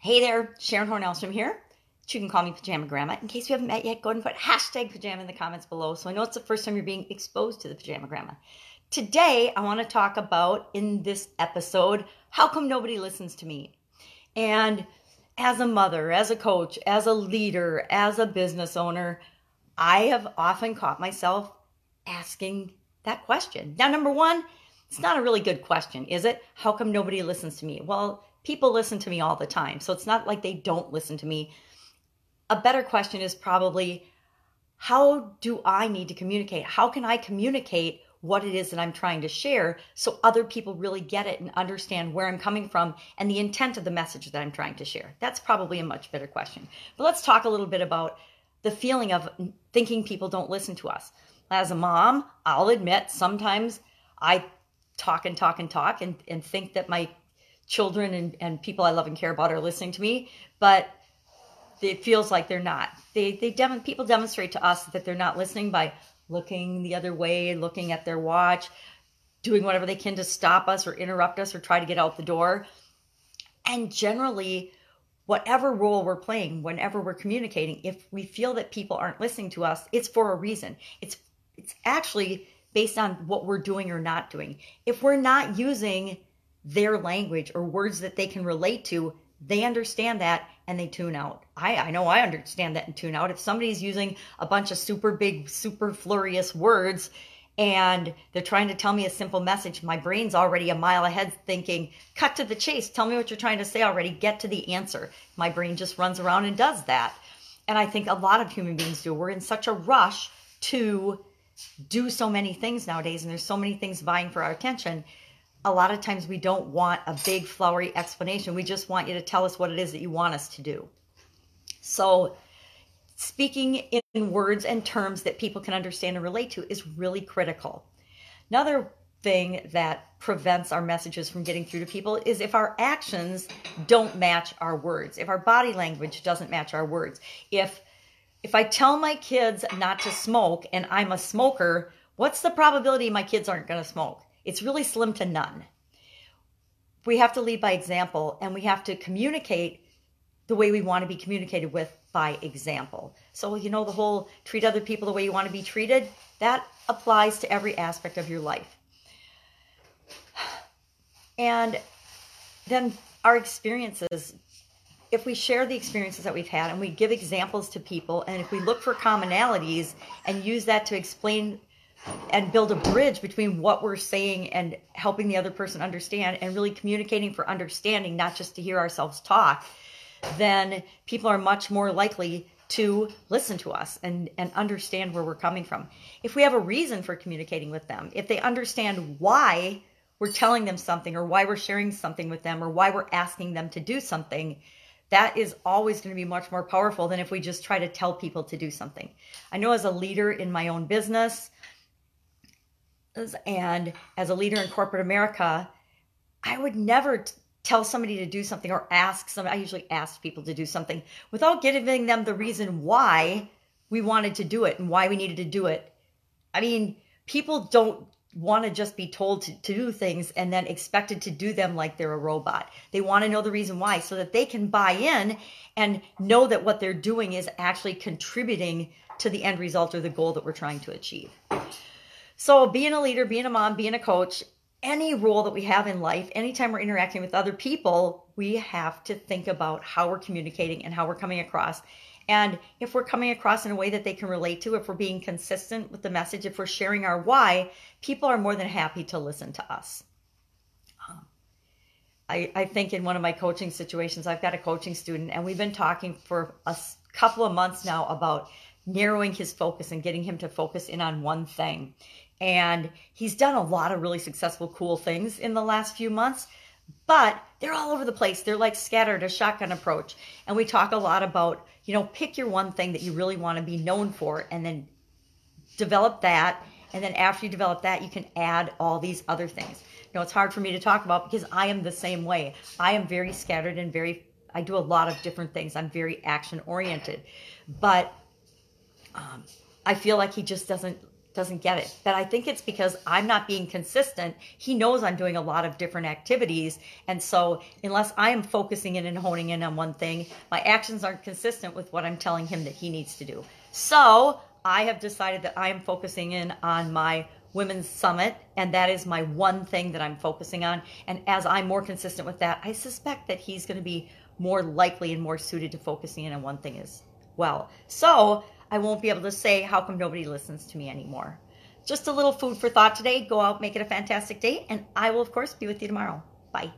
Hey there, Sharon Hornellstrom here. You can call me Pajama Grandma. In case you haven't met yet, go ahead and put hashtag pajama in the comments below so I know it's the first time you're being exposed to the Pajama Grandma. Today, I want to talk about in this episode how come nobody listens to me? And as a mother, as a coach, as a leader, as a business owner, I have often caught myself asking that question. Now, number one, it's not a really good question, is it? How come nobody listens to me? Well, people listen to me all the time. So it's not like they don't listen to me. A better question is probably how do I need to communicate? How can I communicate what it is that I'm trying to share so other people really get it and understand where I'm coming from and the intent of the message that I'm trying to share? That's probably a much better question. But let's talk a little bit about the feeling of thinking people don't listen to us. As a mom, I'll admit sometimes I talk and talk and talk and, and think that my children and, and people I love and care about are listening to me, but it feels like they're not. They they dem- people demonstrate to us that they're not listening by looking the other way, looking at their watch, doing whatever they can to stop us or interrupt us or try to get out the door. And generally, whatever role we're playing, whenever we're communicating, if we feel that people aren't listening to us, it's for a reason. It's it's actually based on what we're doing or not doing. If we're not using their language or words that they can relate to, they understand that and they tune out. I, I know I understand that and tune out. If somebody's using a bunch of super big, super flurious words and they're trying to tell me a simple message, my brain's already a mile ahead thinking, cut to the chase, tell me what you're trying to say already, get to the answer. My brain just runs around and does that. And I think a lot of human beings do. We're in such a rush to do so many things nowadays, and there's so many things vying for our attention a lot of times we don't want a big flowery explanation. We just want you to tell us what it is that you want us to do. So, speaking in words and terms that people can understand and relate to is really critical. Another thing that prevents our messages from getting through to people is if our actions don't match our words. If our body language doesn't match our words. If if I tell my kids not to smoke and I'm a smoker, what's the probability my kids aren't going to smoke? It's really slim to none. We have to lead by example and we have to communicate the way we want to be communicated with by example. So, you know, the whole treat other people the way you want to be treated, that applies to every aspect of your life. And then our experiences, if we share the experiences that we've had and we give examples to people, and if we look for commonalities and use that to explain and build a bridge between what we're saying and helping the other person understand and really communicating for understanding, not just to hear ourselves talk, then people are much more likely to listen to us and, and understand where we're coming from. If we have a reason for communicating with them, if they understand why we're telling them something or why we're sharing something with them or why we're asking them to do something, that is always going to be much more powerful than if we just try to tell people to do something. I know as a leader in my own business, and as a leader in corporate America, I would never t- tell somebody to do something or ask somebody. I usually ask people to do something without giving them the reason why we wanted to do it and why we needed to do it. I mean, people don't want to just be told to, to do things and then expected to do them like they're a robot. They want to know the reason why so that they can buy in and know that what they're doing is actually contributing to the end result or the goal that we're trying to achieve. So, being a leader, being a mom, being a coach, any role that we have in life, anytime we're interacting with other people, we have to think about how we're communicating and how we're coming across. And if we're coming across in a way that they can relate to, if we're being consistent with the message, if we're sharing our why, people are more than happy to listen to us. Um, I, I think in one of my coaching situations, I've got a coaching student, and we've been talking for a couple of months now about narrowing his focus and getting him to focus in on one thing. And he's done a lot of really successful, cool things in the last few months, but they're all over the place. They're like scattered, a shotgun approach. And we talk a lot about, you know, pick your one thing that you really want to be known for and then develop that. And then after you develop that, you can add all these other things. You know, it's hard for me to talk about because I am the same way. I am very scattered and very, I do a lot of different things. I'm very action oriented. But um, I feel like he just doesn't doesn't get it. But I think it's because I'm not being consistent. He knows I'm doing a lot of different activities. And so, unless I am focusing in and honing in on one thing, my actions aren't consistent with what I'm telling him that he needs to do. So, I have decided that I am focusing in on my women's summit and that is my one thing that I'm focusing on and as I'm more consistent with that I suspect that he's going to be more likely and more suited to focusing in on one thing as well so I won't be able to say, How come nobody listens to me anymore? Just a little food for thought today. Go out, make it a fantastic day, and I will, of course, be with you tomorrow. Bye.